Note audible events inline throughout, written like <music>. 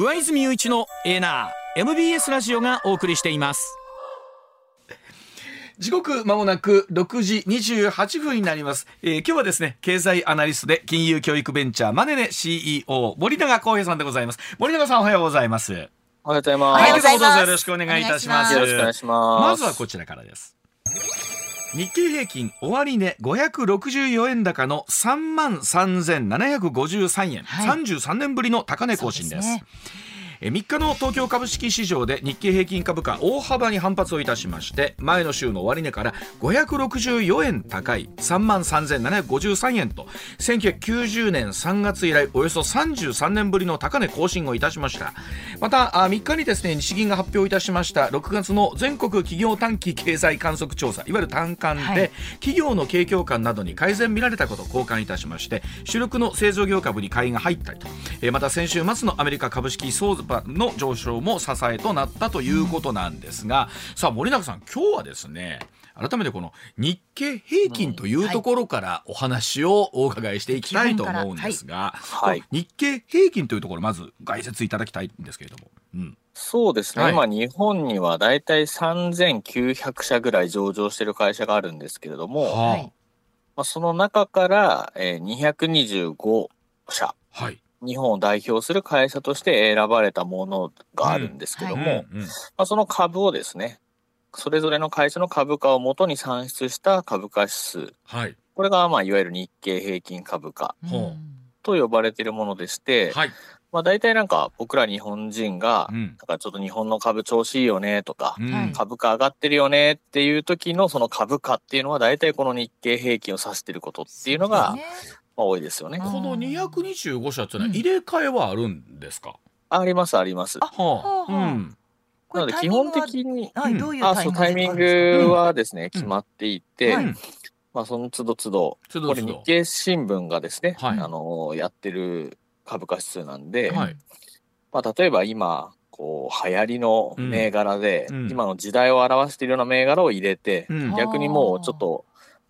上泉雄一のエナー MBS ラジオがお送りしています時刻まもなく6時28分になります、えー、今日はですね経済アナリストで金融教育ベンチャーマネネ CEO 森永康平さんでございます森永さんおはようございますおはようございます。はい、どうぞよろしくお願いいたします。よろしくお願いします。まずはこちらからです。日経平均終値564円高の3万3753円、はい、33年ぶりの高値更新です。3日の東京株式市場で日経平均株価大幅に反発をいたしまして前の週の終値から564円高い3万3753円と1990年3月以来およそ33年ぶりの高値更新をいたしました。また3日にですね日銀が発表いたしました6月の全国企業短期経済観測調査いわゆる単観で、はい、企業の景況感などに改善見られたことを交換いたしまして主力の製造業株に買いが入ったりとまた先週末のアメリカ株式相場の上昇も支えとなったということなんですが、うん、さあ森永さん今日はですね改めてこの日経平均というところからお話をお伺いしていきたいと思うんですが、はい、日経平均というところまず概説いただきたいんですけれども。うん。そうですね、はい、今、日本にはだいたい3900社ぐらい上場している会社があるんですけれども、はい、まあ、その中から、えー、225社、はい、日本を代表する会社として選ばれたものがあるんですけども、まあ、その株をですね、それぞれの会社の株価をもとに算出した株価指数、はい、これがまあいわゆる日経平均株価と呼ばれているものでして、はい、まあ、大体なんか僕ら日本人が、なんかちょっと日本の株調子いいよねとか、うん、株価上がってるよねっていう時のその株価っていうのは大体この日経平均を指してることっていうのが、まあ、多いですよね。この225社っていうのは入れ替えはあるんですか、ありますあります。はあ、うん。なので基本的に、はい、どういうタイミングタイミングはですね、決まっていて、まあその都度都度、これ日経新聞がですね、あのやってる株価指数なんで、まあ例えば今こう流行りの銘柄で、今の時代を表しているような銘柄を入れて、逆にもうちょっと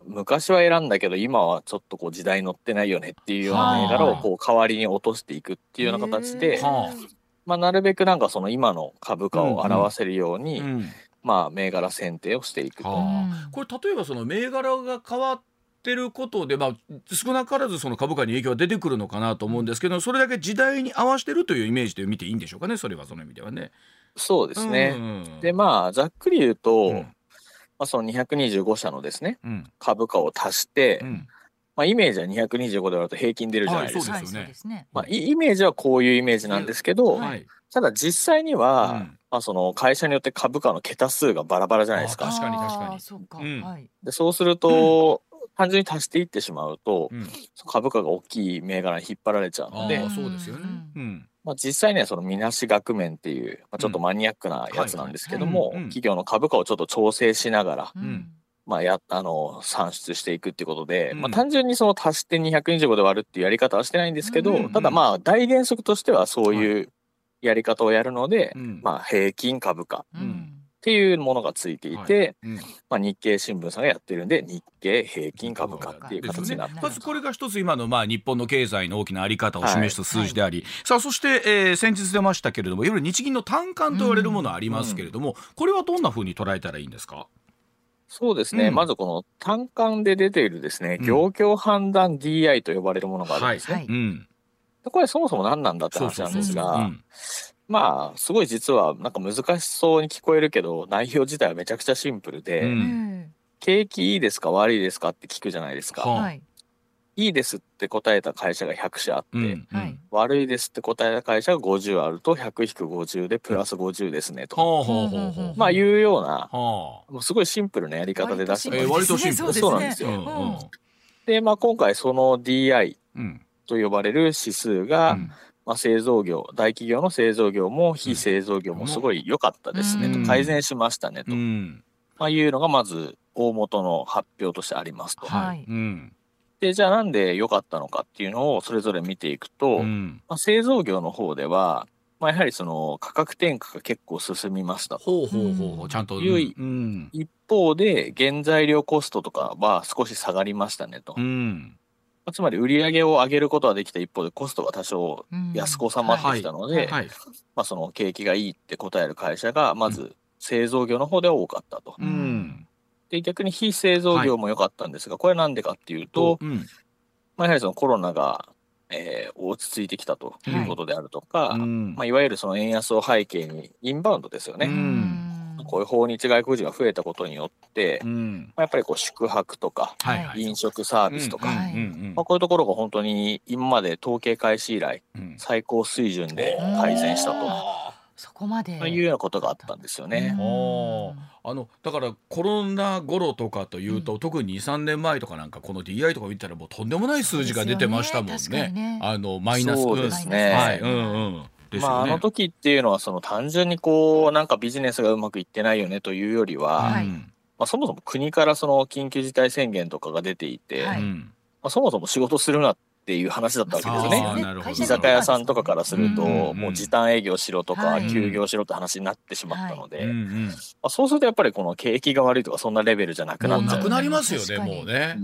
昔は選んだけど今はちょっとこう時代乗ってないよねっていうような銘柄をこう代わりに落としていくっていうような形で、まあ、なるべくなんかその今の株価を表せるように、まあ、銘柄選定をしていくと。これ例えばその銘柄が変わってることで、まあ、少なからずその株価に影響が出てくるのかなと思うんですけどそれだけ時代に合わせてるというイメージで見ていいんでしょうかねそれはその意味ではね。そうですね、うんうん、でまあざっくり言うと、うんまあ、その225社のですね、うん、株価を足して、うん、まあ、イメージは225で割ると平均出るじゃないですか。はい、そうですね。まあ、イメージはこういうイメージなんですけど、はい、ただ実際には、うん、まあ、その会社によって株価の桁数がバラバラじゃないですか。確かに確かに。そうか、でそうすると、単純に足していってしまうと、株価が大きい銘柄に引っ張られちゃうので、そうですよね。うんまあ、実際にはそのみなし額面っていう、まあ、ちょっとマニアックなやつなんですけども、企業の株価をちょっと調整しながら、まあ、やあの算出していくっていうことで、まあ、単純にその足して225で割るっていうやり方はしてないんですけど、ただまあ大原則としてはそういうやり方をやるので、まあ、平均株価。っていうものがついていて、はい。うん、まあ、日経新聞さんがやってるんで日経平均株価っていう形になってます、ね、これが一つ今のまあ日本の経済の大きなあり方を示した数字であり、はい、さあそして、えー、先日出ましたけれどもいわゆる日銀の単価と言われるものありますけれども、うん、これはどんなふうに捉えたらいいんですか？そうですね、うん、まずこの単価で出ているですね、業況判断 DI と呼ばれるものがあるんですね。はい。はい、これそもそも何なんだって話なんですが、まあ、すごい実はなんか難しそうに聞こえるけど、内容自体はめちゃくちゃシンプルで、うん、景気いいですか悪いですかって聞くじゃないですか。はい、いいですって答えた会社が100社あって、うん悪いですって答えた会社が50あると100-50でプラス50ですねと、うん、まあいうような、もうすごいシンプルなやり方で出して割とシンプル、そうなんですよ。で、まあ今回その DI と呼ばれる指数が、うんまあ、製造業、大企業の製造業も非製造業もすごい良かったですねと、改善しましたねと、まあ、いうのがまず大元の発表としてありますと。はい、で、じゃあなんで良かったのかっていうのをそれぞれ見ていくと、まあ、製造業の方では、まあ、やはりその価格転嫁が結構進みましたと。ほうほうほう、ちゃんと。いう、うん、一方で、原材料コストとかは少し下がりましたねと。うんつまり売り上げを上げることはできた一方でコストが多少安く収まってきたので、まあ、その景気がいいって答える会社がまず製造業の方では多かったと。うん、で逆に非製造業も良かったんですが、これは何でかっていうと、うん、まあ、やはりそのコロナが、えー、落ち着いてきたということであるとか、はい。まあ、いわゆるその円安を背景にインバウンドですよね。こういう訪日外国人が増えたことによって、うん、やっぱりこう宿泊とか、飲食サービスとか、まあ、こういうところが本当に今まで統計開始以来、最高水準で改善したと。そこまで。いうようなことがあったんですよね。あのだからコロナ頃とかというと、うん、特に23年前とかなんかこの DI とか見たらもうとんでもない数字が出てましたもんね。ね。あのマイナス。ですね。はい、うんうん。ね、まあ、あの時っていうのはその単純にこうなんかビジネスがうまくいってないよねというよりは、はい、まあ、そもそも国からその緊急事態宣言とかが出ていて、はい、まあ、そもそも仕事するなっっていう話だったわけですね。居酒屋さんとかからすると、もう時短営業しろとか、休業しろって話になってしまったので、まあ、そうするとやっぱりこの景気が悪いとかそんなレベルじゃなくなっちゃう。なくなりますよね、もうね。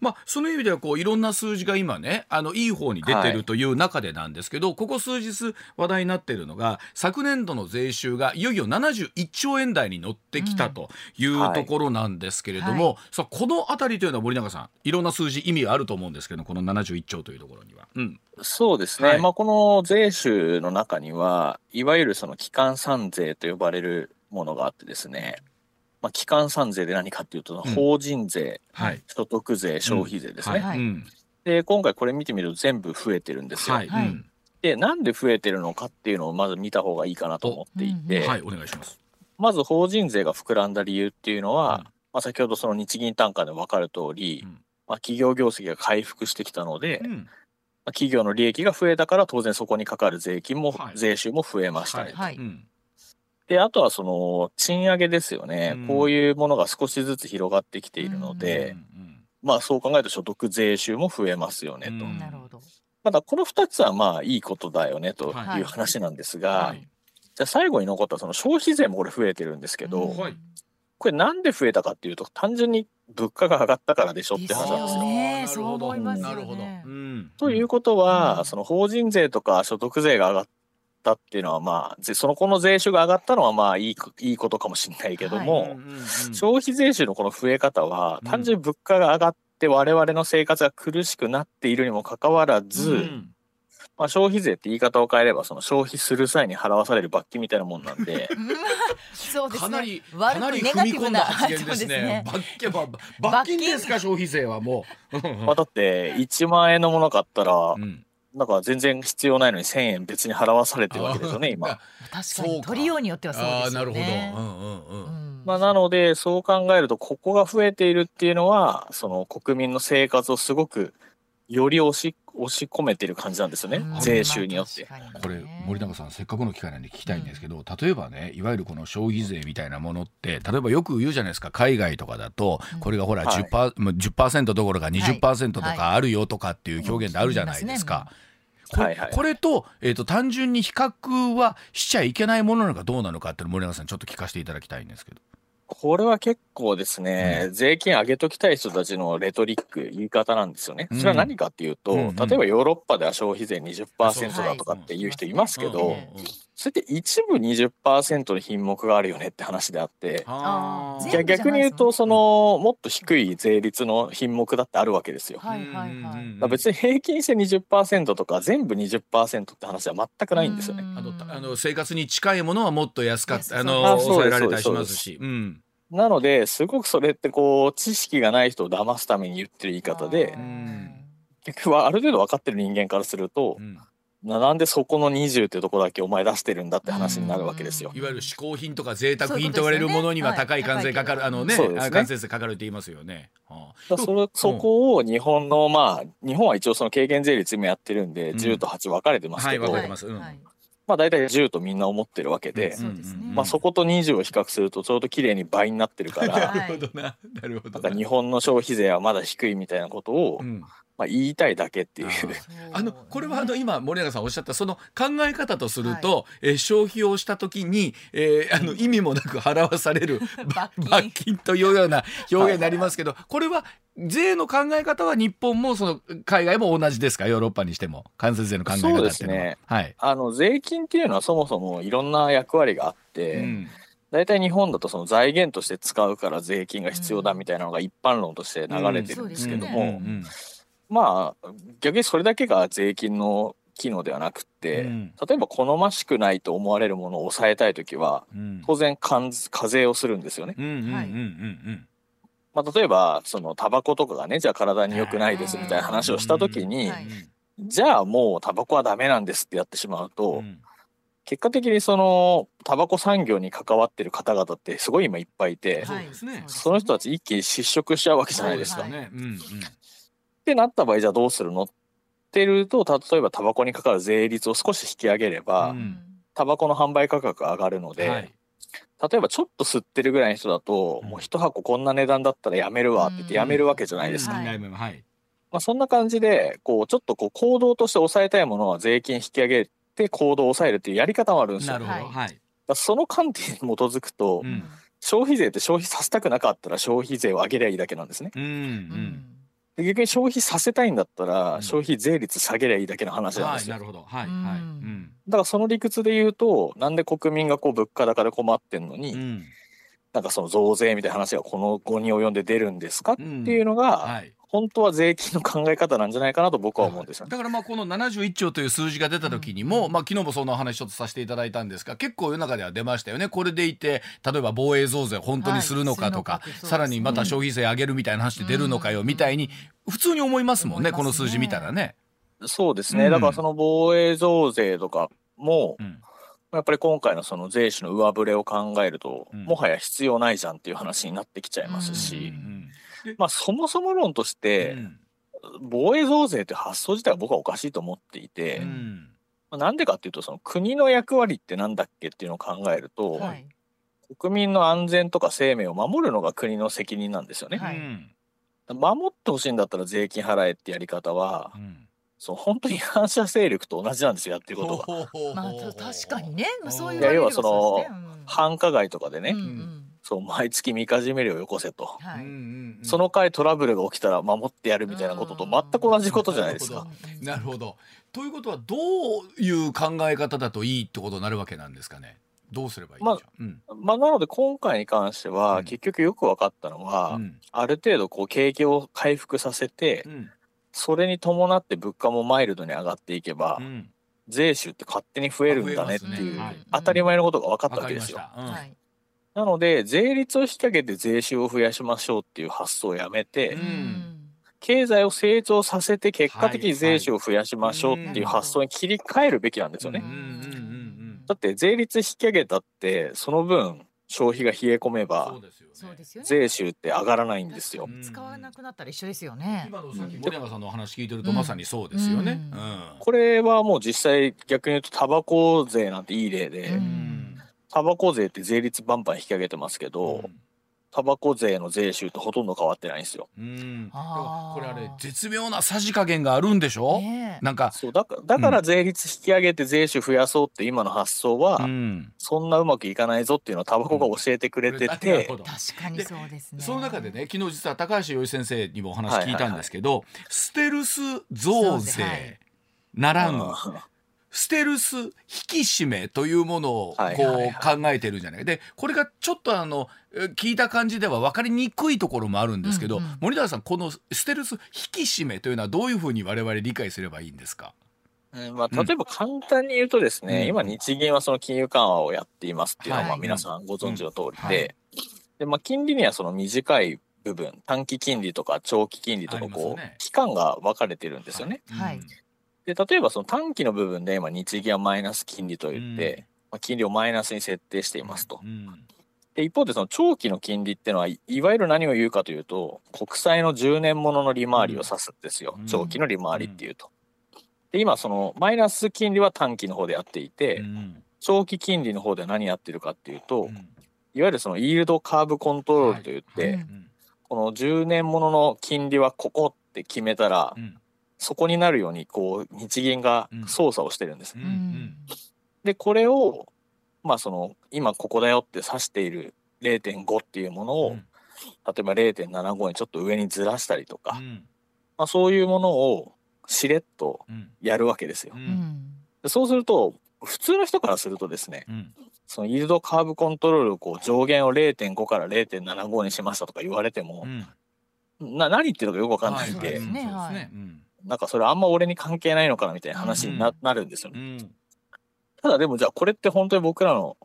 まあその意味ではこういろんな数字が今ね、あのいい方に出てるという中でなんですけど、ここ数日話題になっているのが昨年度の税収がいよいよ71兆円台に乗ってきたというところなんですけれども、さあこの辺りというのは森永さんいろんな数字意味あると思うんですけどこの71兆というところには。うん、そうですね、はい、まあ、この税収の中には、いわゆるその基幹産税と呼ばれるものがあってですね、まあ、基幹産税で何かっていうと、法人税、はい、所得税、消費税ですね。はい、で、今回これ見てみると全部増えてるんですよ。はい。で、なんで増えてるのかっていうのをまず見た方がいいかなと思っていて、はい、お願いします。まず法人税が膨らんだ理由っていうのは、うん、まあ、先ほどその日銀単価で分かる通り、うん、まあ、企業業績が回復してきたので、うん。企業の利益が増えたから当然そこにかかる税金も、はい、税収も増えました。ね。はい、であとはその賃上げですよね、うん、こういうものが少しずつ広がってきているので、まあそう考えると所得税収も増えますよねと。なるほど。ただこの2つはまあいいことだよねとい。う話なんですが、はい、じゃあ最後に残ったその消費税もこれ増えてるんですけど、これなんで増えたかっていうと単純に物価が上がったからでしょって話なんですよ。ね、そう思いますよね。うん、ということは、うん、その法人税とか所得税が上がったっていうのはまあそのこの税収が上がったのはまあいいいいことかもしれないけども、はい。消費税収のこの増え方は単純に物価が上がって我々の生活が苦しくなっているにもかかわらず、うんまあ、消費税って言い方を変えればその消費する際に払わされる罰金みたいなもんなんで。<laughs> そうですね。かなりかなり踏み込んだ発言ですね。罰金罰金ですか消費税はもう。まあだって1万円のもの買ったら、うん、なんか全然必要ないのに1,000円別に払わされてるわけですよね今。確かに取りようによってはそうですよね。なるほど、うんうん。うん。まあ、なのでそう考えるとここが増えているっていうのはその国民の生活をすごくより押し押し込めてる感じなんですよね、税収によって。これ森永さんせっかくの機会なんで聞きたいんですけど、うん、例えばねいわゆるこの消費税みたいなものって例えばよく言うじゃないですか海外とかだとこれがほら 10%,、はい、10どころか20%とかあるよとかっていう表現ってあるじゃないですか。これこれと,、えーと、単純に比較はしちゃいけないものなのかどうなのかって森永さんちょっと聞かせていただきたいんですけど。これは結構ですね、うん、税金上げときたい人たちのレトリック、言い方なんですよね。それは何かっていうと、うん、例えばヨーロッパでは消費税20%だとかっていう人いますけど、それって一部20%の品目があるよねって話であって、逆に言うと、その、もっと低い税率の品目だってあるわけですよ。はいはいはい、別に平均して20%とか全部20%って話は全くないんですよね。あのあの生活に近いものはもっと安かった、あの抑えられたりしますし。うんなのですごくそれってこう知識がない人を騙すために言ってる言い方で結局はある程度分かってる人間からすると、うん、なんでそこの20ってとこだけお前出してるんだって話になるわけですよ。いわゆる嗜好品とか贅沢品と言われるものには高い関税かかる、あのね、ね。関税かかるって言いますよね。はあ、それそこを日本のまあ日本は一応その軽減税率今やってるんで、うん、10と8分かれてますけど、はい、まあ大体10とみんな思ってるわけで、まあそこと20を比較するとちょうど綺麗に倍になってるから、なるほどな。なるほど。日本の消費税はまだ低いみたいなことを、まあ、言いたいだけっていう。あ <laughs> のこれはあの今森永さんおっしゃったその考え方とすると、はい、えー、消費をした時に、えー、あの意味もなく払わされる <laughs> 罰金。というような表現になりますけど、はい、これは税の考え方は日本もその海外も同じですか？ヨーロッパにしても関節税の考え方っていうのは。そうですね。はい。あの税金っていうのはそもそもいろんな役割があって。うん大体日本だとその財源として使うから税金が必要だみたいなのが一般論として流れてるんですけども、まあ逆にそれだけが税金の機能ではなくて、うん、例えば好ましくないと思われるものを抑えたい時は、うん、当然課税をするんですよね。まあ、例えばそのタバコとかがねじゃあ体に良くないですみたいな話をした時に、じゃあもうタバコはダメなんですってやってしまうと、うん、結果的にそのタバコ産業に関わってる方々ってすごい今いっぱいいて、はい、その人たち一気に失職しちゃうわけじゃないですか。はいはい、ってなった場合じゃあどうするのっていうと例えばタバコにかかる税率を少し引き上げれば、うん、タバコの販売価格上がるので、はい、例えばちょっと吸ってるぐらいの人だと、うん、もう一箱こんな値段だったらやめるわって言ってやめるわけじゃないですか。はいまあ、そんな感じでこうちょっとこう行動として抑えたいものは税金引き上げて行動を抑えるっていうやり方もあるんですよ。なるほど。はい。その観点に基づくと、うん、消費税って消費させたくなかったら消費税を上げりゃいいだけなんですね。うん、うん逆に消費させたいんだったら、消費税率下げりゃいいだけの話なんですよ。はい、なるほど。はい。はい。うん。だからその理屈で言うと、なんで国民がこう物価高で困ってんのに、うん、なんかその増税みたいな話がこの後に及んで出るんですかっていうのが、はい、本当は税金の考え方なんじゃないかなと僕は思うんですよ、ね、だからまあこの71兆という数字が出た時にも、うん、まあ昨日もその話ちょっとさせていただいたんですが結構世の中では出ましたよね。これでいて例えば防衛増税本当にするのかとか、はい、さらにまた消費税上げるみたいな話で出るのかよみたいに普通に思いますもんね、ね、この数字見たらね。そうですね、だからその防衛増税とかも、うん。やっぱり今回のその税収の上振れを考えると、うん、もはや必要ないじゃんっていう話になってきちゃいますし、<laughs> まあそもそも論として、防衛増税って発想自体は僕はおかしいと思っていて、うん、まあ、なんでかっていうとその国の役割ってなんだっけっていうのを考えると、はい、国民の安全とか生命を守るのが国の責任なんですよね。はい、守ってほしいんだったら税金払えってやり方は、うん、そう本当に反射勢力と同じなんですよやってることが。まあ確かにね、そういう、ね、要はその、うん、繁華街とかでね、うんうんそう毎月みかじめ料よこせと、はい、その回トラブルが起きたら守ってやるみたいなことと全く同じことじゃないですか。なるほど。ということはどういう考え方だといいってことになるわけなんですかね？どうすればいいまあ、うん、まあ、なので今回に関しては、結局よく分かったのは、うん、ある程度こう景気を回復させて、うん、それに伴って物価もマイルドに上がっていけば、税収って勝手に増えるんだねっていう、ね。はい、当たり前のことが分かったわけですよ。はいなので、税率を引き上げて税収を増やしましょうっていう発想をやめて、うん、経済を成長させて結果的に税収を増やしましょうっていう発想に切り替えるべきなんですよね。だって税率引き上げたってその分消費が冷え込めば、税収って上がらないんですよ。使わなくなったら一緒ですよね。今のさっき森山さんの話聞いてるとまさにそうですよね。これはもう実際逆に言うとタバコ税なんていい例で。タバコ税って税率バンバン引き上げてますけど、うん、タバコ税の税収とほとんど変わってないんですよ。うん。これあれ絶妙なさじ加減があるんでしょ、ね、なんかそうだかだから税率引き上げて税収増やそうって今の発想は、うん、そんなうまくいかないぞっていうのをタバコが教えてくれてて、うん、確かにそうですね。その中でね昨日実は高橋洋一先生にもお話聞いたんですけど、はい。はいはい、ステルス増税ならぬ、ステルス引き締めというものをこう考えてるじゃない,、でこれがちょっとあの聞いた感じでは分かりにくいところもあるんですけど、うんうん、森田さんこのステルス引き締めというのはどういうふうに我々理解すればいいんですか？まあ、例えば簡単に言うとですね、うん、今日銀はその金融緩和をやっていますっていうのはまあ皆さんご存知の通りで、でまあ、金利にはその短い部分短期金利とか長期金利とかこう、ね、期間が分かれてるんですよね。はい、で、例えばその短期の部分で今日銀はマイナス金利といって、うん、まあ、金利をマイナスに設定していますと。うん、で一方でその長期の金利っていうのはいわゆる何を言うかというと国債の10年ものの利回りを指すんですよ、うん、長期の利回りっていうと。で今そのマイナス金利は短期の方でやっていて、長期金利の方で何やってるかっていうと、いわゆるそのイールドカーブコントロールといって、はい、この10年ものの金利はここって決めたら、そこになるようにこう日銀が操作をしてるんです。うんうん。でこれをまあその今ここだよって指している0.5っていうものを、うん。例えば0.75にちょっと上にずらしたりとか、うん。まあ、そういうものをしれっとうん。やるわけですよ。でそうすると普通の人からするとですねうん。そのイールドカーブコントロールをこう上限を0.5から0.75にしましたとか言われてもう、ん。な何言ってるのかよくわかんないんで、そうですねうんそうはいですね。うんなんかそれあんま俺に関係ないのかなみたいな話にな,、るんですよね。うん。ただでもじゃあこれって本当に僕らの、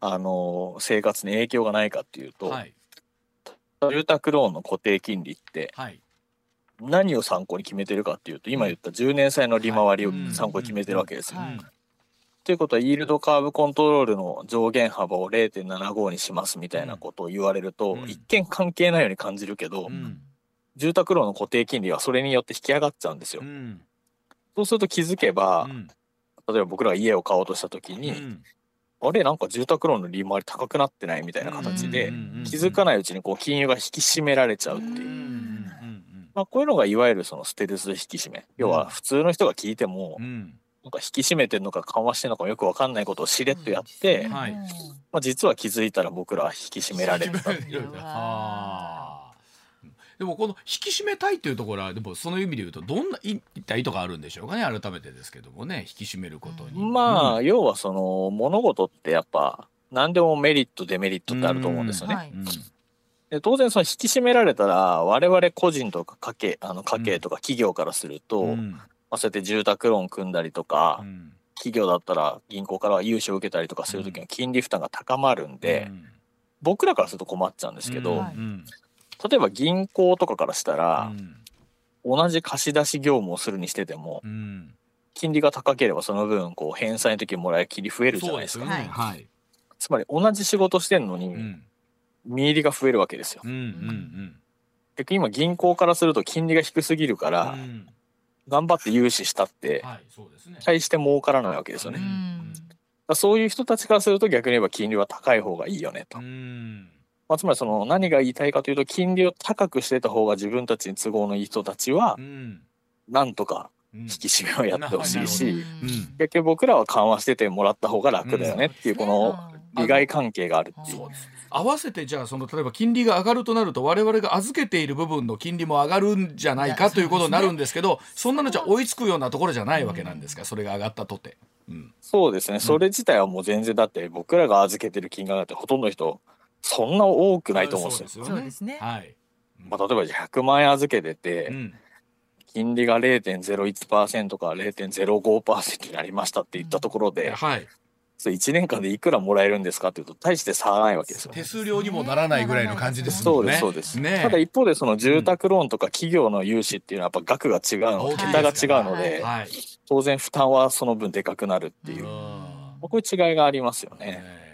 あのー生活に影響がないかっていうと、はい。住宅ローンの固定金利ってはい。何を参考に決めてるかっていうと今言った10年債の利回りをはい。参考に決めてるわけですよ。はい。ということはイールドカーブコントロールの上限幅を0.75にしますみたいなことを言われると、うん。一見関係ないように感じるけど、うん住宅ローンの固定金利はそれによって引き上がっちゃうんですよ。うん。そうすると気づけばう、ん。例えば僕らが家を買おうとした時に、うん。あれなんか住宅ローンの利回り高くなってないみたいな形で、うん気づかないうちにこう金融が引き締められちゃうっていう。うんうんうんまあ、こういうのがいわゆるそのステルス引き締め。要は普通の人が聞いても、なんか引き締めてるのか緩和してるのかもよくわかんないことをしれっとやって、はいまあ、実は気づいたら僕らは引き締められてた引き締められてるあーでもこの引き締めたいっていうところはでもその意味で言うとどんな一体意図があるんでしょうかね改めてですけどもね引き締めることに。まあ、うん要はその物事ってやっぱ何でもメリットデメリットってあると思うんですよね。で当然その引き締められたら我々個人とか家計あの家計とか企業からすると、まうん。あ、そうやって住宅ローン組んだりとか、うん。企業だったら銀行から融資を受けたりとかする時の金利負担が高まるんで、僕らからすると困っちゃうんですけど、うん。はい。うん例えば銀行とかからしたらう、ん。同じ貸し出し業務をするにしててもうん。金利が高ければその分こう返済の時にもらえる金利増えるじゃそうないですか。ですよね。はい。つまり同じ仕事してんのにうん。見入りが増えるわけですよ。うんうん結局今銀行からすると金利が低すぎるかうんらうん。頑張って融資したってはいそうですね。大して儲からないわけですよね。そういう人たちからすると逆に言えば金利は高い方がいいよねと、うんまあ、つまりその何が言いたいかというと金利を高くしてた方が自分たちに都合のいい人たちはうん。なんとかうん。引き締めをやってほしいし、うん。結局僕らは緩和しててもらった方が楽だよねっていうこの利害関係があるっていう。そうです。合わせてじゃあその例えば金利が上がるとなると我々が預けている部分の金利も上がるんじゃないかということになるんですけどそんなのじゃ追いつくようなところじゃないわけなんですかそれが上がったとて。うん。そうですね。それ自体はもう全然だって僕らが預けてる金額なんてほとんどの人そんな多くないと思うんですよ。そうですねはい。まあ、例えばじゃあ100万円預けてて、うん金利が0.01%から0.05%になりましたって言ったところで、はい。それ1年間でいくらもらえるんですかっていうと大して差がないわけですよ。手数料にもならないぐらいの感じですもね。そうんですそうです。ねただ一方でその住宅ローンとか企業の融資っていうのはやっぱ額が違うの、大きい桁が違うので、はい。当然負担はその分でかくなるっていうう、んまあこういう違いがありますよね。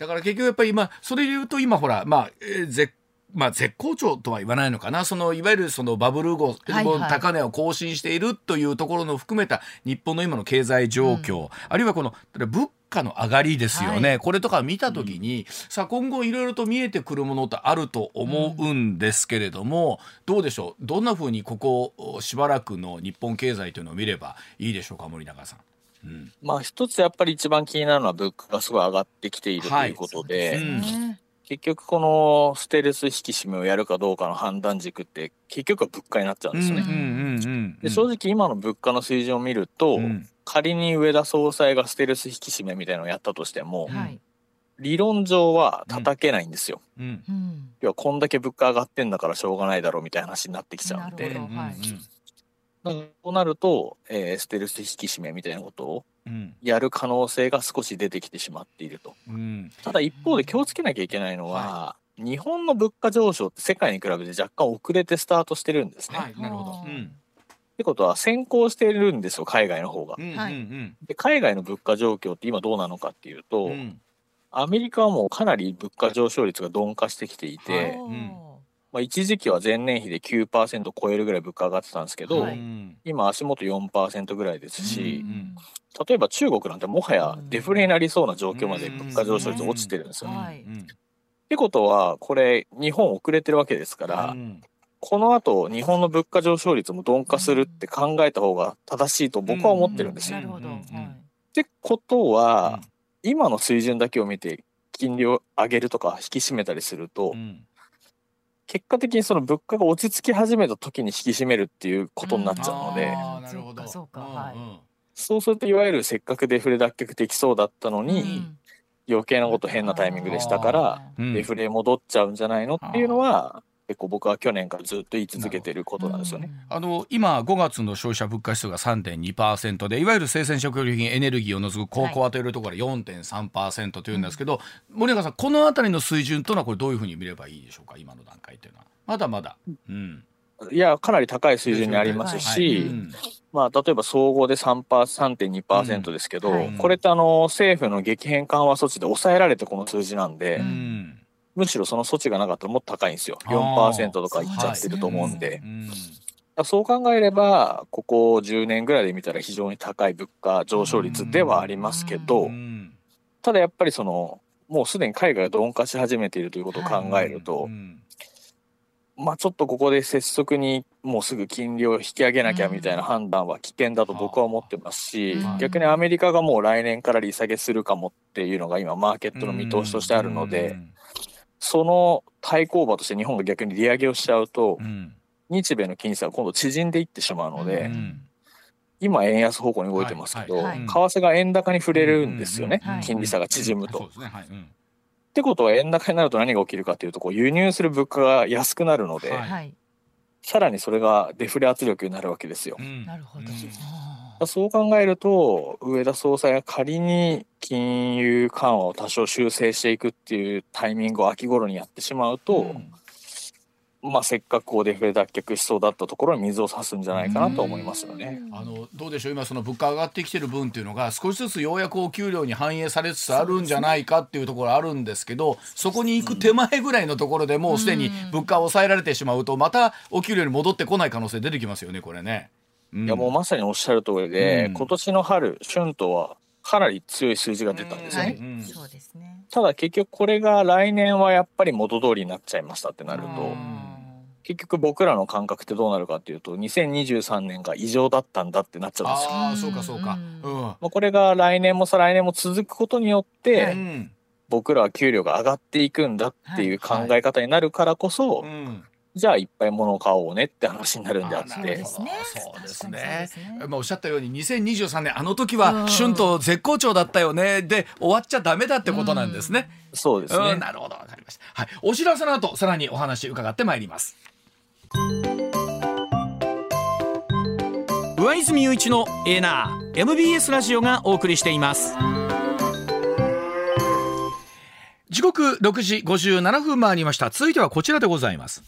えーだから結局やっぱり今それで言うと今ほらまあ、えー絶まあ、絶好調とは言わないのかな。そのいわゆるそのバブル後、はいはい。高値を更新しているというところの含めた日本の今の経済状況、あるいはこの物価の上がりですよね、はこれとか見た時に、さあ今後いろいろと見えてくるものってあると思うんですけれども、どうでしょう？どんなふうにここしばらくの日本経済というのを見ればいいでしょうか森永さん。うん。まあ一つやっぱり一番気になるのは物価がすごい上がってきているとはい。いうことで、うん結局このステルス引き締めをやるかどうかの判断軸って結局は物価になっちゃうんですよね。で正直今の物価の水準を見ると、うん。仮に上田総裁がステルス引き締めみたいなのをやったとしても、うん。はい。理論上は叩けないんですよ。うん。うん。要はこんだけ物価上がってんだからしょうがないだろうみたいな話になってきちゃうんなるでほど。はいだからそうなると、えーステルス引き締めみたいなことをうんやる可能性が少し出てきてしまっていると。うんただ一方で気をつけなきゃいけないのは、日本の物価上昇って世界に比べて若干遅れてスタートしてるんですね。はい、なるほど。はあうん、ってことは先行してるんですよ海外の方がう。ん、はいうん、で海外の物価状況って今どうなのかっていうと、うん、うん、アメリカはもうかなり物価上昇率が鈍化してきていて、まあ、一時期は前年比で9%超えるぐらい物価上がってたんですけど、はい。うん今足元4%ぐらいですし、うん例えば中国なんてもはやデフレになりそうな状況まで物価上昇率落ちてるんですよ。はい。うん。ってことはこれ日本遅れてるわけですから、うん。この後日本の物価上昇率も鈍化するって考えた方が正しいと僕は思ってるんですよ。なるほど。はい。ってことは、今の水準だけを見て金利を上げるとか引き締めたりすると、結果的にその物価が落ち着き始めた時に引き締めるっていうことになっちゃうので、なるほど。そうか、はい。そうするといわゆるせっかくデフレ脱却できそうだったのに、余計なこと変なタイミングでしたから、デフレ戻っちゃうんじゃないのっていうのは結構僕は去年からずっと言い続けてることなんですよね。あの今5月の消費者物価指数が3.2%でいわゆる生鮮食料品エネルギーを除くココアというところが4.3%というんですけど、はい、森永さんこの辺りの水準というのはこれどういうふうに見ればいいでしょうか？今の段階というのは。まだまだ。うん、いやかなり高い水準にありますし、まあ、例えば総合で3.2%ですけど、うん。はい、これってあの政府の激変緩和措置で抑えられてこの数字なんで。うんむしろその措置がなかったらもっと高いんですよ。4%とかいっちゃってると思うんで。そう考えればここ10年ぐらいで見たら非常に高い物価上昇率ではありますけどただやっぱりそのもうすでに海外が鈍化し始めているということを考えると、まあちょっとここで拙速にもうすぐ金利を引き上げなきゃみたいな判断は危険だと僕は思ってますし逆にアメリカがもう来年から利下げするかもっていうのが今マーケットの見通しとしてあるので。その対抗馬として日本が逆に利上げをしちゃうと、うん、日米の金利差が今度縮んでいってしまうので、うん、今円安方向に動いてますけど、はいはいはい、為替が円高に触れるんですよね、うんうん、金利差が縮むと。ってことは円高になると何が起きるかというとこう輸入する物価が安くなるので、はい、さらにそれがデフレ圧力になるわけですよ。なるほど、そう考えると上田総裁が仮に金融緩和を多少修正していくっていうタイミングを秋頃にやってしまうと、うん、まあ、せっかくこうデフレ脱却しそうだったところに水を差すんじゃないかなと思いますよね。あのどうでしょう？今その物価上がってきてる分っていうのが少しずつようやくお給料に反映されつつあるんじゃないかっていうところあるんですけどそこに行く手前ぐらいのところでもうすでに物価を抑えられてしまうとまたお給料に戻ってこない可能性出てきますよねこれね。いやもうまさにおっしゃる通りで、うん、今年の春春闘はかなり強い数字が出たんですよ。ね。うん。はい、そうですね。ただ結局これが来年はやっぱり元通りになっちゃいましたってなると、結局僕らの感覚ってどうなるかっていうと2023年が異常だったんだってなっちゃうんですよ。あそうかそうか、うん、これが来年も再来年も続くことによって、はい、僕らは給料が上がっていくんだっていう考え方になるからこそ、はいはいじゃあいっぱい物を買おうねって話になるんであって。そうですね。そうですね。まあおっしゃったように2023年あの時は春と絶好調だったよねで終わっちゃダメだってことなんですね。うそうですね。なるほどわかりました。はい。お知らせの後さらにお話伺ってまいります。上泉雄一のエナー MBS ラジオがお送りしています。時刻6時57分回りました。続いてはこちらでございます。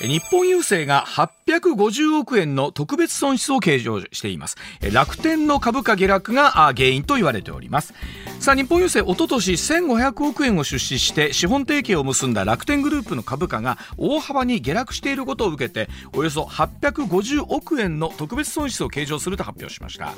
日本郵政が850億円の特別損失を計上しています。楽天の株価下落が原因と言われております。さあ日本郵政おととし1500億円を出資して資本提携を結んだ楽天グループの株価が大幅に下落していることを受けておよそ850億円の特別損失を計上すると発表しました。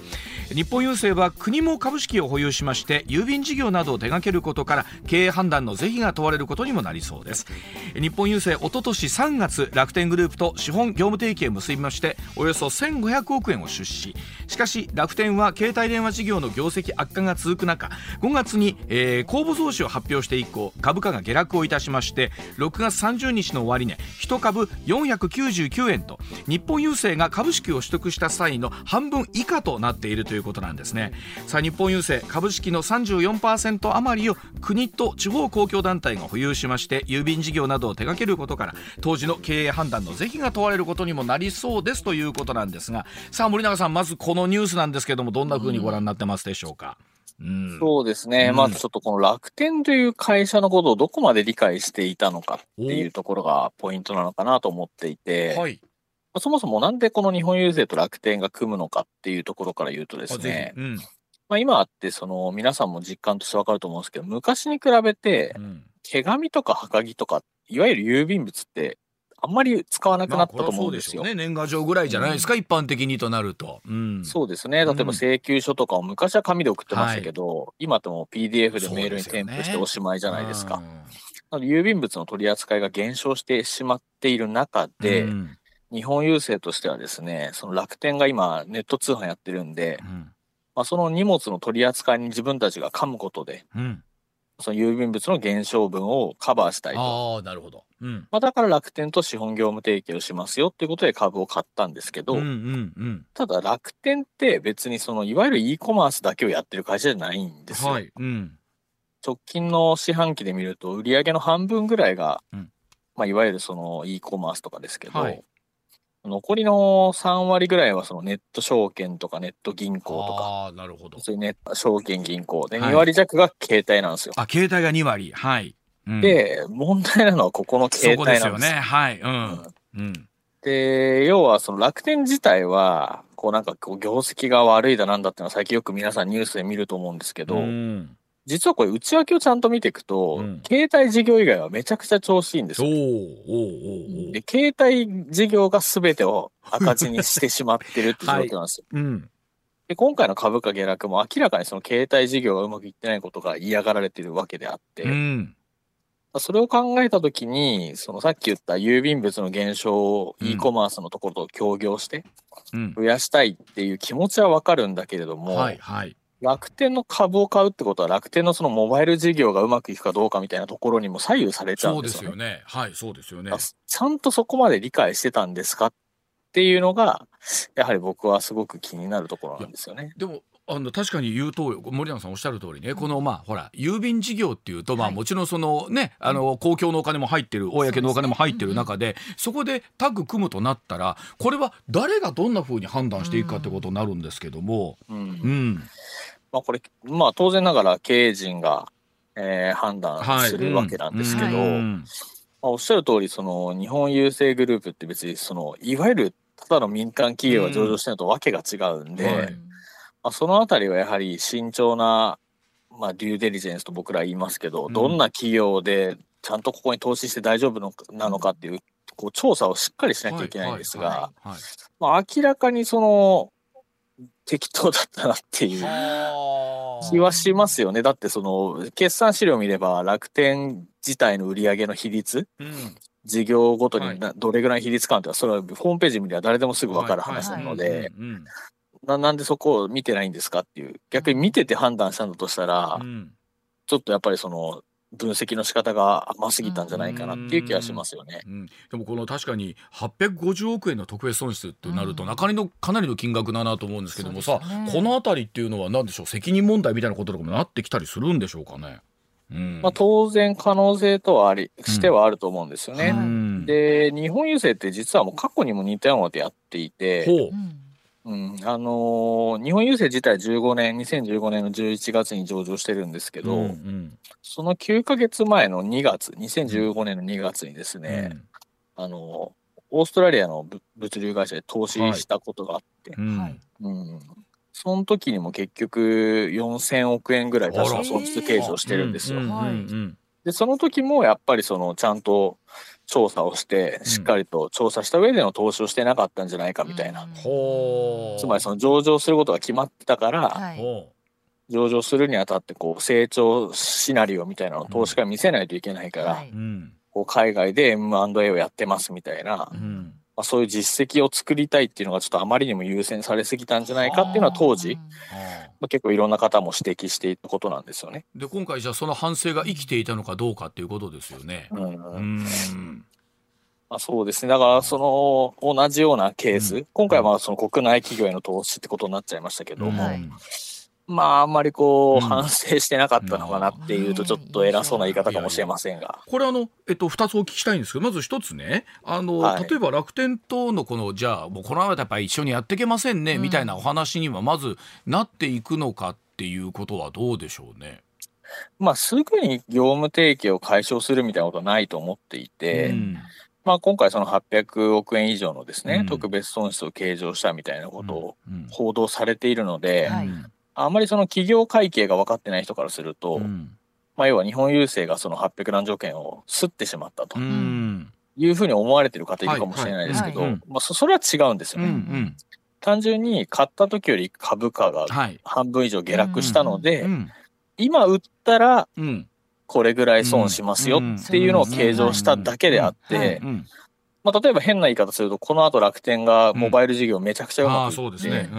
日本郵政は国も株式を保有しまして郵便事業などを手掛けることから経営判断の是非が問われることにもなりそうです。日本郵政おととし3月楽天グループと資本業務提携を結びましておよそ1500億円を出資。しかし楽天は携帯電話事業の業績悪化が続く中5月に、えー、公募増資を発表して以降株価が下落をいたしまして6月30日の終値、ね、1株499円と日本郵政が株式を取得した際の半分以下となっているということなんですね。さあ日本郵政株式の34%余りを国と地方公共団体が保有しまして郵便事業などを手掛けることから当時の経営判断の是非が問われることにもなりそうですということなんですがさあ森永さんまずこのニュースなんですけどもどんなふうにご覧になってますでしょうか、うん、そうですね、うん、まずちょっとこの楽天という会社のことをどこまで理解していたのかっていうところがポイントなのかなと思っていて、はい、そもそもなんでこの日本郵政と楽天が組むのかっていうところから言うとですね、うん、まあ、今あってその皆さんも実感としてわかると思うんですけど昔に比べて手紙とかはがきとかいわゆる郵便物ってあんまり使わなくなったと思うんですよ。まあ、ね、年賀状ぐらいじゃないですか、うん、一般的にとなると、うん。そうですね。例えば請求書とかを昔は紙で送ってましたけど、はい、今とも PDF でメールに添付しておしまいじゃないですか。なので郵便物の取り扱いが減少してしまっている中で、日本郵政としてはですね、その楽天が今ネット通販やってるんで、まあ、その荷物の取り扱いに自分たちが噛むことで、その郵便物の減少分をカバーしたいと。あなるほど。うん、まあ、だから楽天と資本業務提携をしますよっていうことで株を買ったんですけど、うんうんうん、ただ楽天って別にそのいわゆる e コマースだけをやってる会社じゃないんですよ。はいうん、直近の四半期で見ると売上の半分ぐらいが、うん、まあ、いわゆるその e コマースとかですけど、はい、残りの3割ぐらいはそのネット証券とかネット銀行とか、あなるほどそういうネット証券銀行で2割弱が携帯なんですよ。あ、携帯が2割。はい。うん、で、問題なのはここの携帯なんですよ。ですよね。はい。うん。うん、で、要はその楽天自体は、こうなんかこう業績が悪いだなんだっていうのは最近よく皆さんニュースで見ると思うんですけど、うん実はこれ内訳をちゃんと見ていくと、うん、携帯事業以外はめちゃくちゃ調子いいんですよ。で、携帯事業が全てを赤字にしてしまってるって状況なんですよ。<laughs> はい。うん、で、今回の株価下落も明らかにその携帯事業がうまくいってないことが嫌がられてるわけであって、うん、それを考えたときに、そのさっき言った郵便物の減少を e コマースのところと協業して増やしたいっていう気持ちはわかるんだけれども、はいはい楽天の株を買うってことは楽天のそのモバイル事業がうまくいくかどうかみたいなところにも左右されちゃうんですよね。そうですよね。はい、そうですよね。ちゃんとそこまで理解してたんですかっていうのが、やはり僕はすごく気になるところなんですよね。でもあの確かに言うと森永さんおっしゃる通りねこのまあほら郵便事業っていうとまあもちろんそのねあの公共のお金も入ってる公のお金も入ってる中でそこでタッグ組むとなったらこれは誰がどんなふうに判断していくかってことになるんですけども。うん、うんまあこれ、まあ当然ながら経営陣が、えー、判断するわけなんですけど、はいうんまあ、おっしゃる通り、その日本郵政グループって別にその、いわゆるただの民間企業が上場してるのとわけが違うんで、うんはい、まあ、そのあたりはやはり慎重な、まあ、デューデリジェンスと僕ら言いますけど、うん、どんな企業でちゃんとここに投資して大丈夫のなのかっていう、こう調査をしっかりしなきゃいけないんですが、まあ、明らかにその適当だったなっていう。気はしますよね。だってその決算資料を見れば楽天自体の売り上げの比率、うん、事業ごとにどれぐらい比率かってそれはホームページ見れば誰でもすぐ分かる話なので、なんでそこを見てないんですかっていう、逆に見てて判断したんだとしたら、うん、ちょっとやっぱりその分析の仕方が甘すぎたんじゃないかなっていう気がしますよね。うんうん、でもこの確かに850億円の特別損失となると、なかなりのかなりの金額だなと思うんですけどもさ、ね、この辺りっていうのは何でしょう責任問題みたいなこととかもなってきたりするんでしょうかね。うん、まあ、当然可能性とはありしてはあると思うんですよね。うん、で日本郵政って実はもう過去にも似たようなことやっていて。うん、あのー、日本郵政自体15年、2015年の11月に上場してるんですけど、うんうん、その9か月前の2月、2015年の2月にですね、うん、あのー、オーストラリアの物流会社で投資したことがあって、はい。うん、その時にも結局4000億円ぐらい確か損失計上してるんですよ。で、その時もやっぱりそのちゃんと調査をして、しっかりと調査した上での投資をしてなかったんじゃないかみたいな。つまりその上場することが決まってたから、はい、上場するにあたってこう成長シナリオみたいなのを投資家見せないといけないから、はい、こう海外で M&A をやってますみたいな、うん、まあ、そういう実績を作りたいっていうのがちょっとあまりにも優先されすぎたんじゃないかっていうのは当時、まあ、結構いろんな方も指摘していたことなんですよね。で今回じゃあその反省が生きていたのかどうかっていうことですよね。うんうんまあ、そうですね。だからその同じようなケース、うん、今回はまあその国内企業への投資ってことになっちゃいましたけど。も、うんまあ、あんまりこう、反省してなかったのかなっていうと、ちょっと偉そうな言い方かもしれませんが。これ、あの、えっと、二つお聞きしたいんですけど、まず一つね、あの、はい、例えば楽天とのこの、じゃあ、もうこのままやっぱり一緒にやっていけませんね、みたいなお話には、まずなっていくのかっていうことはどうでしょうね。まあ、すぐに業務提携を解消するみたいなことはないと思っていて、うん。まあ、今回その800億円以上のですね、うん、特別損失を計上したみたいなことを報道されているので、うんうんあんまりその企業会計が分かってない人からすると、うん、まあ、要は日本郵政がその800何条件をすってしまったと。いうふうに思われてる方いるかもしれないですけど、はいはいまあ、そそれは違うんですよね。うんうん。単純に買った時より株価がはい。半分以上下落したので、うん今売ったらうん。これぐらい損しますよっていうのを計上しただけであっうん。て、うん。まあ、例えば変な言い方すると、この後楽天がモバイル事業めちゃくちゃうまくいって、そうですね。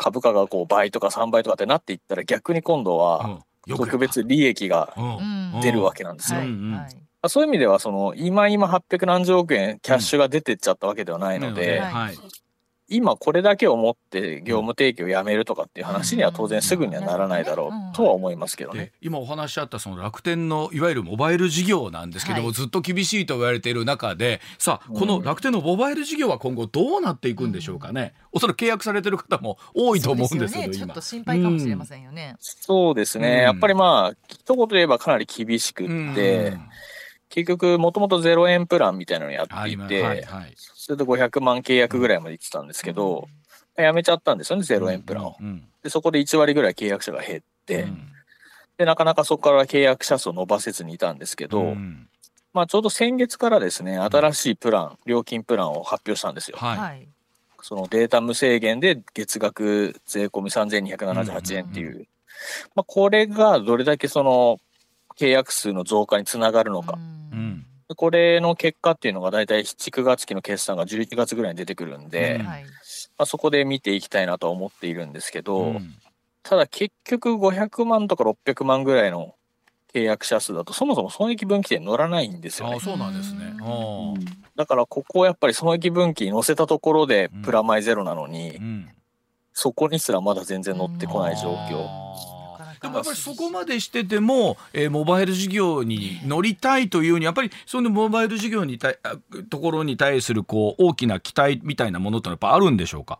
うん株価がこう倍とか3倍とかってなっていったら逆に今度は特別利益が出るわけなんですよ。そういう意味では、その今今800何十億円キャッシュが出てっちゃったわけではないので、今これだけを持って業務提供をやめるとかっていう話には当然すぐにはならないだろうとは思いますけどね。で。今お話しあったその楽天のいわゆるモバイル事業なんですけども、はい。ずっと厳しいと言われている中でさあこの楽天のモバイル事業は今後どうなっていくんでしょうかね、おそらく契約されてる方も多いと思うんですけどね。ちょっと心配かもしれませんよね。そうですね。うん。やっぱりまあ、一言で言えばかなり厳しくって、結局もともと0円プランみたいなのをやっていて、はいはい、それで500万契約ぐらいまで行ってたんですけど、やめちゃったんですよね、0円プランを。うん。で、そこで1割ぐらい契約者が減って、うん。で、なかなかそこから契約者数を伸ばせずにいたんですけど、うん。まあちょうど先月からですね、新しいプラン、料金プランを発表したんですよ。はい、はい。そのデータ無制限で月額税込み3278円っていう、まあこれがどれだけその契約数の増加につながるのか。これの結果っていうのが大体7、9月期の決算が11月ぐらいに出てくるんで、うんはい。まあ、そこで見ていきたいなとは思っているんですけど、うんただ結局500万とか600万ぐらいの契約者数だとそもそも損益分岐点乗らないんですよねああ。そうなんですね。うんだからここをやっぱり損益分岐に乗せたところでうんプラマイゼロなのに、うんそこにすらまだ全然乗ってこない状況。でもやっぱりそこまでしてても、えーモバイル事業に乗りたいというにやっぱりそのモバイル事業にたあところに対するこう大きな期待みたいなものってのはやっぱあるんでしょうか？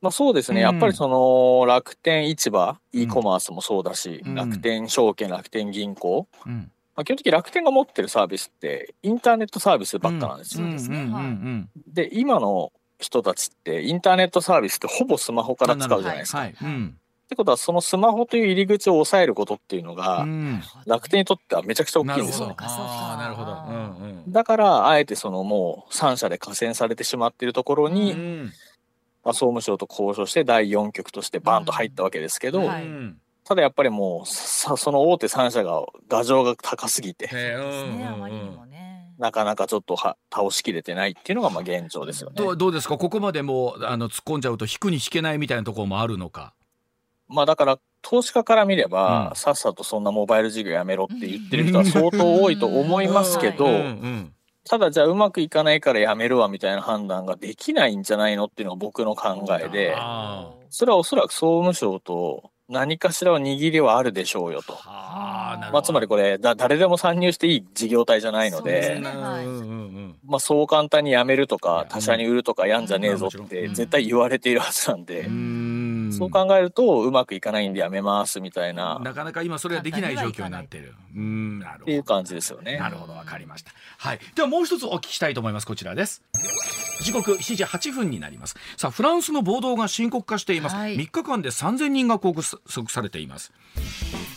まあそうですね、うん。やっぱりその楽天市場、e コマースもそうだし、うん。楽天証券、楽天銀行、うん、まあ、基本的に楽天が持ってるサービスってインターネットサービスばっかなんですよ。そうですねんんはいん。で、今の人たちってインターネットサービスってほぼスマホから使うじゃないですか。はい。うんってことはそのスマホという入り口を抑えることっていうのが、うん楽天にとってはめちゃくちゃ大きいんですよ。なるほど。だからあえてそのもう3社で加戦されてしまっているところに、うんまあ、総務省と交渉して第4局としてバンと入ったわけですけど、ただやっぱりもうさその大手3社が牙城が高すぎて。なかなかちょっとは倒しきれてないっていうのがまあ現状ですよね。どうどうですか？ここまでもうあの突っ込んじゃうと引くに引けないみたいなところもあるのか？まあだから投資家から見れば、うん。さっさとそんなモバイル事業やめろって言ってる人は相当多いと思いますけど、ただじゃあうまくいかないからやめるわみたいな判断ができないんじゃないのっていうのが僕の考えで、あそれはおそらく総務省と何かしらは握りはあるでしょうよと。まあ、つまりこれだ誰でも参入していい事業体じゃないのそうでまあ、そう簡単にやめるとか他社に売るとかやんじゃねえぞっうん。て絶対言われているはずなんで、うんそう考えるとうまくいかないんでやめますみたいななかなか今それができない状況になってる。うん、なるほど。っていう感じですよね。なるほど、わかりました。はい、ではもう一つお聞きしたいと思います。こちらです。時刻7時8分になります。さあ、フランスの暴動が深刻化しています。はい3日間で3000人が拘束されています。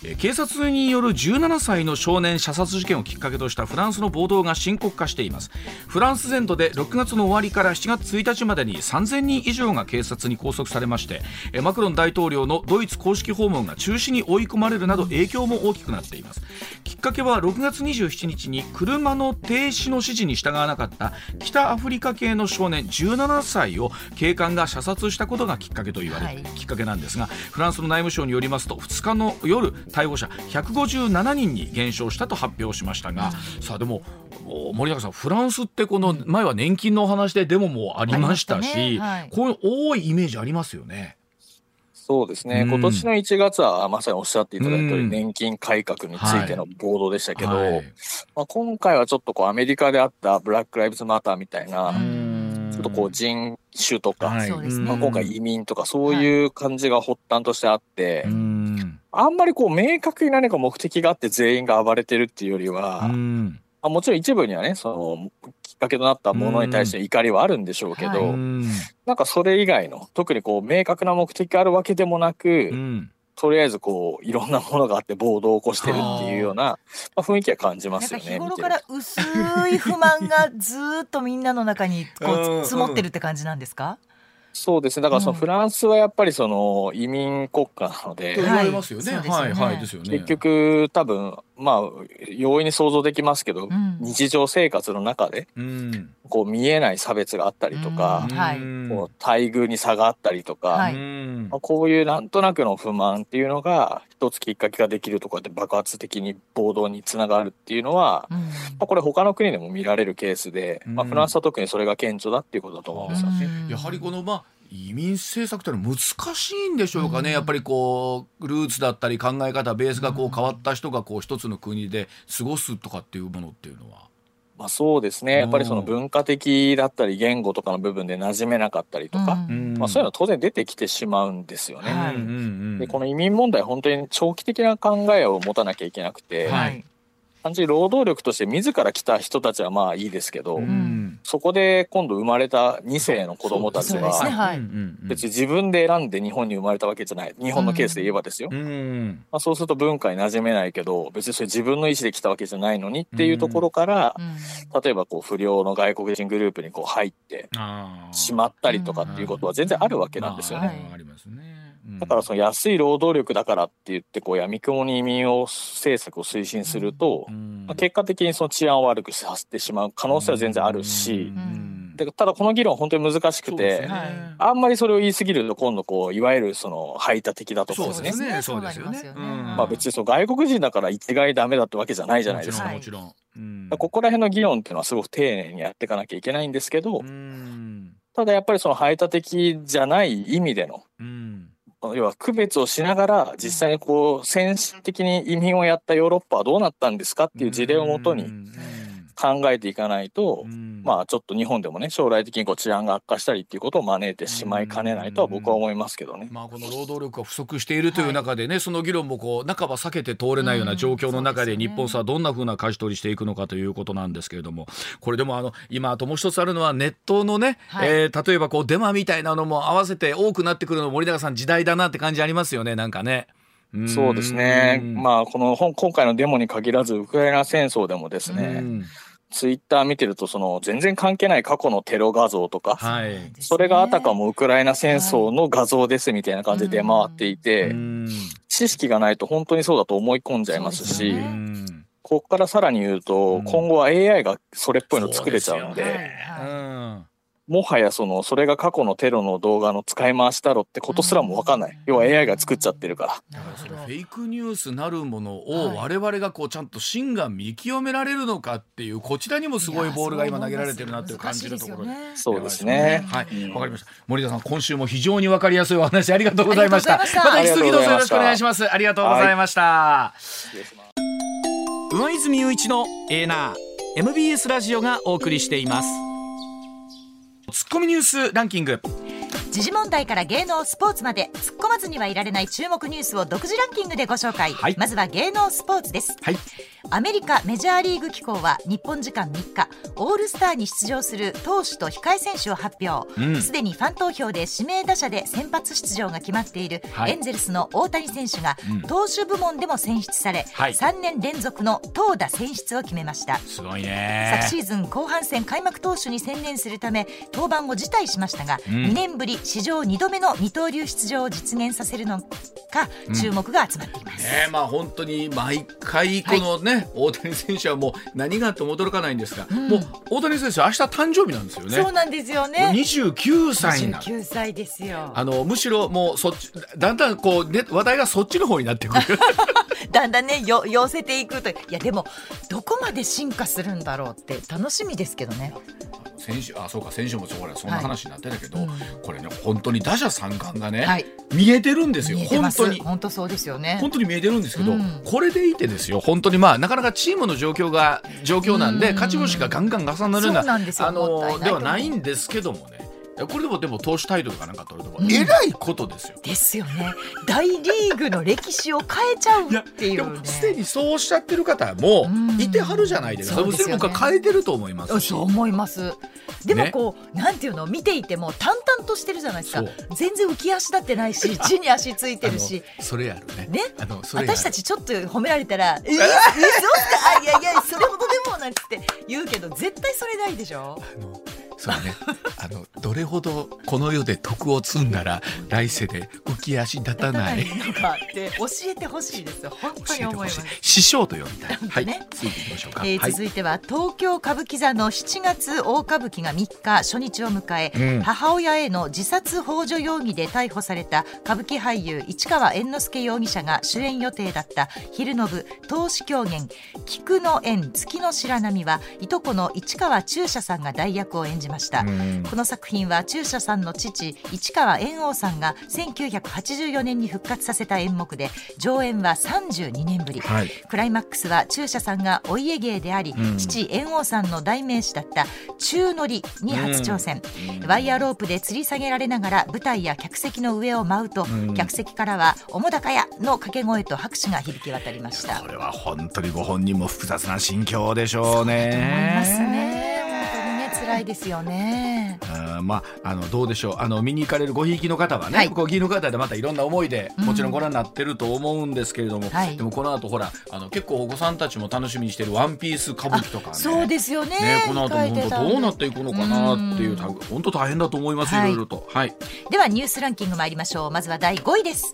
えー警察による17歳の少年射殺事件をきっかけとしたフランスの暴動が深刻化していますフランス全土で6月の終わりから7月1日までに3000人以上が警察に拘束されましてえーマクロン大統領のドイツ公式訪問が中止に追い込まれるなど影響も大きくなっています。きっかけは6月27日に車の停止の指示に従わなかった北アフリカ系の少年17歳を警官が射殺したことがきっかけと言われ、はい。きっかけなんですがフランスの内務省によりますと2日の夜逮捕者157人に減少したと発表しましたが、さあでもお森永さんフランスってこの前は年金のお話でデモもありましたありましたし、ね。はい。こういう多いイメージありますよね。そうですね、うん。今年の1月はまさにおっしゃっていただいた通りうん。年金改革についての暴動でしたけど、はい。まあ、今回はちょっとこうアメリカであったブラック・ライブズ・マターみたいな、うん。ちょっとこう人種とか、まあ、今回移民とかそういう感じが発端としてあって、うん。あんまりこう明確に何か目的があって全員が暴れてるっていうよりは、うん。まあ、もちろん一部にはねそのきっかけとなったものに対して怒りはあるんでしょうけど、はいうんなんかそれ以外の特にこう明確な目的があるわけでもなく、うんとりあえずこういろんなものがあって暴動を起こしてるっていうような、まあ、雰囲気は感じますよね。日頃から薄い不満がずっとみんなの中にこう積もってるって感じなんですか？そうですね。だからそのフランスはやっぱりその移民国家なので、と言われますよね。はい。はいですよね。結局多分まあ容易に想像できますけど、うん。日常生活の中でうん。こう見えない差別があったりとかこう待遇に差があったりとか、まあ、こういうなんとなくの不満っていうのが一つきっかけができるとかで爆発的に暴動につながるっていうのは、うん。まあ、これ他の国でも見られるケースで、まあ、うんフランスは特にそれが顕著だっていうことだと思うんですよね。うん。やはりこのまあ移民政策ってのは難しいんでしょうかね、やっぱりこうルーツだったり考え方ベースがこう変わった人がこう一つの国で過ごすとかっていうものっていうのは。まあ、そうですね。やっぱりその文化的だったり言語とかの部分で馴染めなかったりとか、うん。まあ、そういうのは当然出てきてしまうんですよね。はいでこの移民問題本当に長期的な考えを持たなきゃいけなくて、ははいい。単純に労働力として自ら来た人たちはまあいいですけど、うん。そこで今度生まれた2世の子供たちは別に自分で選んで日本に生まれたわけじゃない。日本のケースで言えばですよ、うん。まあ、そうすると文化に馴染めないけど別にそれ自分の意思で来たわけじゃないのにっていうところから、うん。例えばこう不良の外国人グループにこう入ってしまったりとかっていうことは全然あるわけなんですよね。まあありますね。うん。だからその安い労働力だからって言ってこう闇雲に移民を政策を推進すると、うん。まあ、結果的にその治安を悪くさせてしまう可能性は全然あるし、うん。でただこの議論本当に難しくて、ね。はい。あんまりそれを言い過ぎると今度こういわゆるその排他的だとかそうですね。ですね。そううですすよね。まあ別にその外国人だから一概ダメだってわけじゃないじゃないですか。はいもちろんもちろん。うん。ここら辺の議論っていうのはすごく丁寧にやっていかなきゃいけないんですけど、うん。ただやっぱりその排他的じゃない意味でのうん要は区別をしながら実際にこう先進的に移民をやったヨーロッパはどうなったんですかっていう事例をもとにうん考えていかないと、うんまあちょっと日本でもね将来的にこう治安が悪化したりっていうことを招いてしまいかねないとは僕は思いますけどね。まあ、この労働力が不足しているという中でね、その議論もこう半ば避けて通れないような状況の中で日本さはどんなふうな舵取りしていくのかということなんですけれどもこれでもあの今あともう一つあるのはネットのね、はいえー例えばこうデマみたいなのも合わせて多くなってくるの森永さん時代だなって感じありますよねなんかね。んそうですね。まあこの本今回のデモに限らずウクライナ戦争でもですうね、んツイッター見てるとその全然関係ない過去のテロ画像とか、はい。それがあたかもウクライナ戦争の画像ですみたいな感じで出回っていて、うん。知識がないと本当にそうだと思い込んじゃいますし、ここからさらに言うと、うん。今後は AI がそれっぽいの作れちゃうんで、もはやそのそれが過去のテロの動画の使い回しだろってことすらもわかんない。要は AI が作っちゃってるから。なるほどそのフェイクニュースなるものをはい我々がこうちゃんと真が見極められるのかっていうこちらにもすごいボールが今投げられてるなっていう感じるところで。そうですね。はい、うんわかりました。森田さん、今週も非常にわかりやすいお話ありがとうございました。ありがとうございましたた引き続きどうぞよろしくお願いします。ありがとうございました。失礼します上泉雄一のエーナー MBS ラジオがお送りしています。ツッコミニュースランキング。時事問題から芸能スポーツまで突っ込まずにはいられない注目ニュースを独自ランキングでご紹介、はいまずは芸能スポーツですはい。アメリカメジャーリーグ機構は日本時間3日オールスターに出場する投手と控え選手を発表。うん。すで、にファン投票で指名打者で先発出場が決まっているはい。エンゼルスの大谷選手がうん。投手部門でも選出され、はい。3年連続の投打選出を決めました。すごいね。昨シーズン後半戦開幕投手に専念するため登板を辞退しましたが、うん。2年ぶり史上2度目の二刀流出場を実現させるのか注目が集まっています。ねまあ本当に毎回このね、大谷選手はもう何があっても驚かないんですが、んもう大谷選手は明日誕生日なんですよね。そうなんですよね。29歳になる。29歳ですよ。あのむしろもうそっちだんだんこう、ね、話題がそっちの方になってくる <laughs> だんだんねよ寄せていくといやでもどこまで進化するんだろうって楽しみですけどね。先週あそうか先週もそこらそんな話になってたけど、はいうんこれね本当に打者三冠がね、はい見えてるんですよ本当に本当そうですよね。本当に見えてるんですけど、うんこれでいてですよ本当にまあなかなかチームの状況が状況なんで、うん。勝ち星がガンガン重なるようなあのではないんですけどもね。これでもでも投手タイトルかなんか取ると、うん、えらいことですよ。ですよね。大リーグの歴史を変えちゃうっていう、すでにそうおっしゃってる方もいてはるじゃないですか。うん、それ僕は変えてると思いますそう思います。でもこう、ね、なんていうの見ていても淡々としてるじゃないですか。全然浮き足立ってないし、<laughs> 地に足ついてるし。それやるね。ね。あの私たちちょっと褒められたら、えー、<laughs> 嘘か？いやいやそれほどでもなんつって言うけど絶対それないでしょ？あのそうね。あのどれほどこの世で徳を積んだら来世で浮き足立たない。のかって教えてほしいですよ。本当に思います。師匠と呼びたい、はい、ね、続い。ていきましょうか、えー、続いては、東京歌舞伎座の7月大歌舞伎が3日初日を迎え、うん、母親への自殺幇助容疑で逮捕された歌舞伎俳優市川猿之助容疑者が主演予定だった昼の部投資狂言菊の縁月の白波はいとこの市川中車さんが代役を演じました、この作品は中車さんの父市川猿翁さんが1984年に復活させた演目で上演は32年ぶり、はい、クライマックスは中車さんがお家芸であり、うん、父猿翁さんの代名詞だった中乗りに初挑戦、うん、ワイヤーロープで吊り下げられながら舞台や客席の上を舞うと、うん、客席からは「おもだかや!」の掛け声と拍手が響き渡りました。これは本当にご本人も複雑な心境でしょうね。そう思いますね辛いですよね。あまああのどうでしょうあの見に行かれるごひいきの方はね、はい、ごひいの方でまたいろんな思いでもちろんご覧になってると思うんですけれども、うんでもこの後ほらあの結構お子さんたちも楽しみにしてるワンピース歌舞伎とかね。そうですよね。ねこの後も本当どうなっていくのかなっていう本当大変だと思います、い、ろいろと。はい。ではニュースランキング参りましょう。まずは第5位です。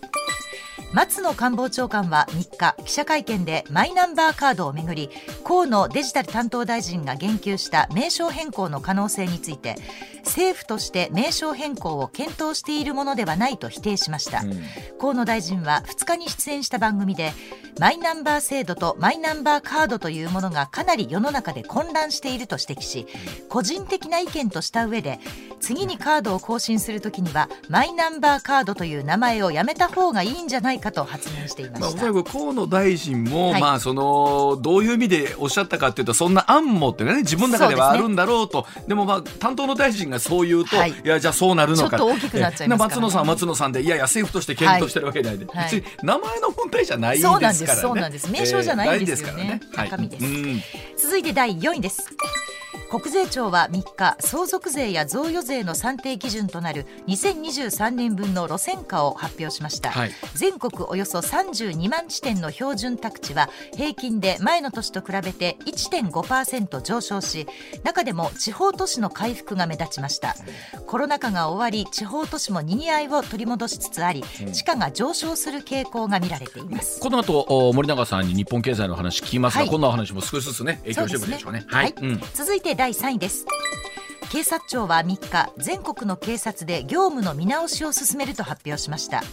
松野官房長官は3日記者会見でマイナンバーカードをめぐり河野デジタル担当大臣が言及した名称変更の可能性について政府として名称変更を検討しているものではないと否定しました、うん、河野大臣は2日に出演した番組でマイナンバー制度とマイナンバーカードというものがかなり世の中で混乱していると指摘し個人的な意見とした上で次にカードを更新するときにはマイナンバーカードという名前をやめた方がいいんじゃないかと発言していました、まあ、おそらく河野大臣も、はい、まあそのどういう意味でおっしゃったかというとそんな案もってね自分の中ではあるんだろうと。で、ね,、もまあ担当の大臣がそう言うと、はい、いやじゃあそうなるのか。ちょっと大きくなっちゃいます、ね、松野さんは松野さんでいやいや政府として検討してるわけないで、はい、別に名前の問題じゃないですからね。そうなんです名称じゃないですよね、えー、ね。中身です、続いて第4位です。国税庁は3日相続税や贈与税の算定基準となる2023年分の路線価を発表しました、はい、全国およそ32万地点の標準宅地は平均で前の年と比べて1.5%上昇し中でも地方都市の回復が目立ちました。コロナ禍が終わり地方都市もにぎわいを取り戻しつつあり地価が上昇する傾向が見られています。この後森永さんに日本経済の話聞きますが、はい、こんなお話も少しずつね影響してくるでしょうね、ね、はい、うん、続いて第3位です警察庁は3日全国の警察で業務の見直しを進めると発表しました。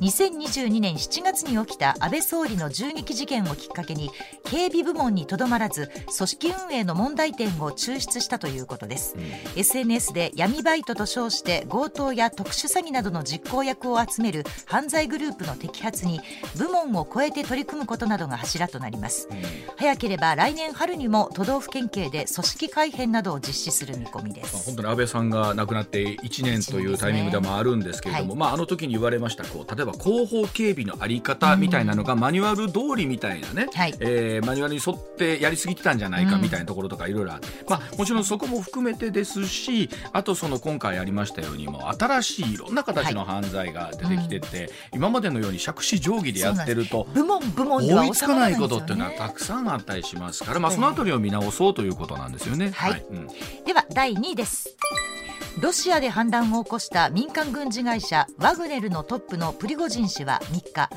2022年7月に起きた安倍総理の銃撃事件をきっかけに警備部門にとどまらず組織運営の問題点を抽出したということです、うん、SNS で闇バイトと称して強盗や特殊詐欺などの実行役を集める犯罪グループの摘発に部門を超えて取り組むことなどが柱となります、うん、早ければ来年春にも都道府県警で組織改編などを実施する見込みです。まあ、本当に安倍さんが亡くなって1年というタイミングでもあるんですけれども、ねはい、まあ、あの時に言われましたこう例えば後方警備の在り方みたいなのがマニュアル通りみたいなね、はい、えー、マニュアルに沿ってやりすぎてたんじゃないかみたいなところとかいろいろあって、まあ、もちろんそこも含めてですしあとその今回ありましたようにも新しいいろんな形の犯罪が出てきてて、はい今までのように杓子定規でやってると部門部門追いつかないことっていうのはたくさんあったりしますから、まあ、そのあたりを見直そうということなんですよね。はい、うん、では第2です。ロシアで反乱を起こした民間軍事会社ワグネルのトップのプリゴジン氏は3日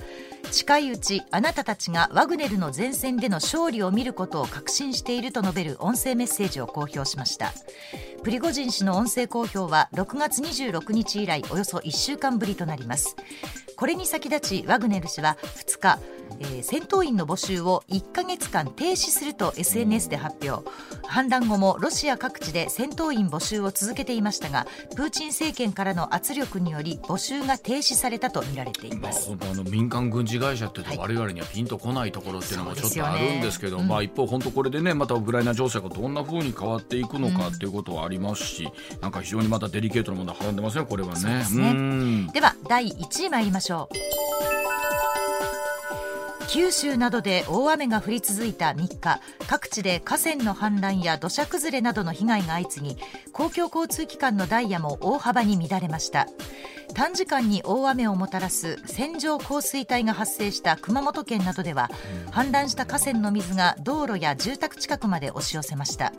近いうちあなたたちがワグネルの前線での勝利を見ることを確信していると述べる音声メッセージを公表しました。プリゴジン氏の音声公表は6月26日以来およそ1週間ぶりとなります。これに先立ちワグネル氏は2日えー、戦闘員の募集を1か月間停止すると SNS で発表。反乱後もロシア各地で戦闘員募集を続けていましたがプーチン政権からの圧力により募集が停止されたと見られています、まあ、本当あの民間軍事会社っていうと我々にはピンとこないところっていうのもちょっとあるんですけど、ねうん、まあ、一方本当これでねまたウクライナ情勢がどんなふうに変わっていくのかっていうことはありますし、うん、なんか非常にまたデリケートなものはらんでますねこれはね。ね。では第1位参りましょう。九州などで大雨が降り続いた3日各地で河川の氾濫や土砂崩れなどの被害が相次ぎ公共交通機関のダイヤも大幅に乱れました。短時間に大雨をもたらす線状降水帯が発生した熊本県などでは氾濫した河川の水が道路や住宅近くまで押し寄せました。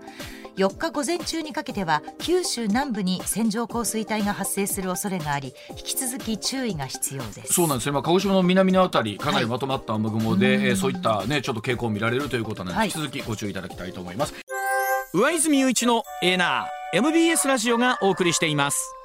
4日午前中にかけては九州南部に線状降水帯が発生する恐れがあり引き続き注意が必要です。そうなんですね、まあ、鹿児島の南のあたりかなりまとまった雨雲で、はい、えー、そういったねちょっと傾向を見られるということなので、はい、引き続きご注意いただきたいと思います。上泉雄一のエーナー MBS ラジオがお送りしています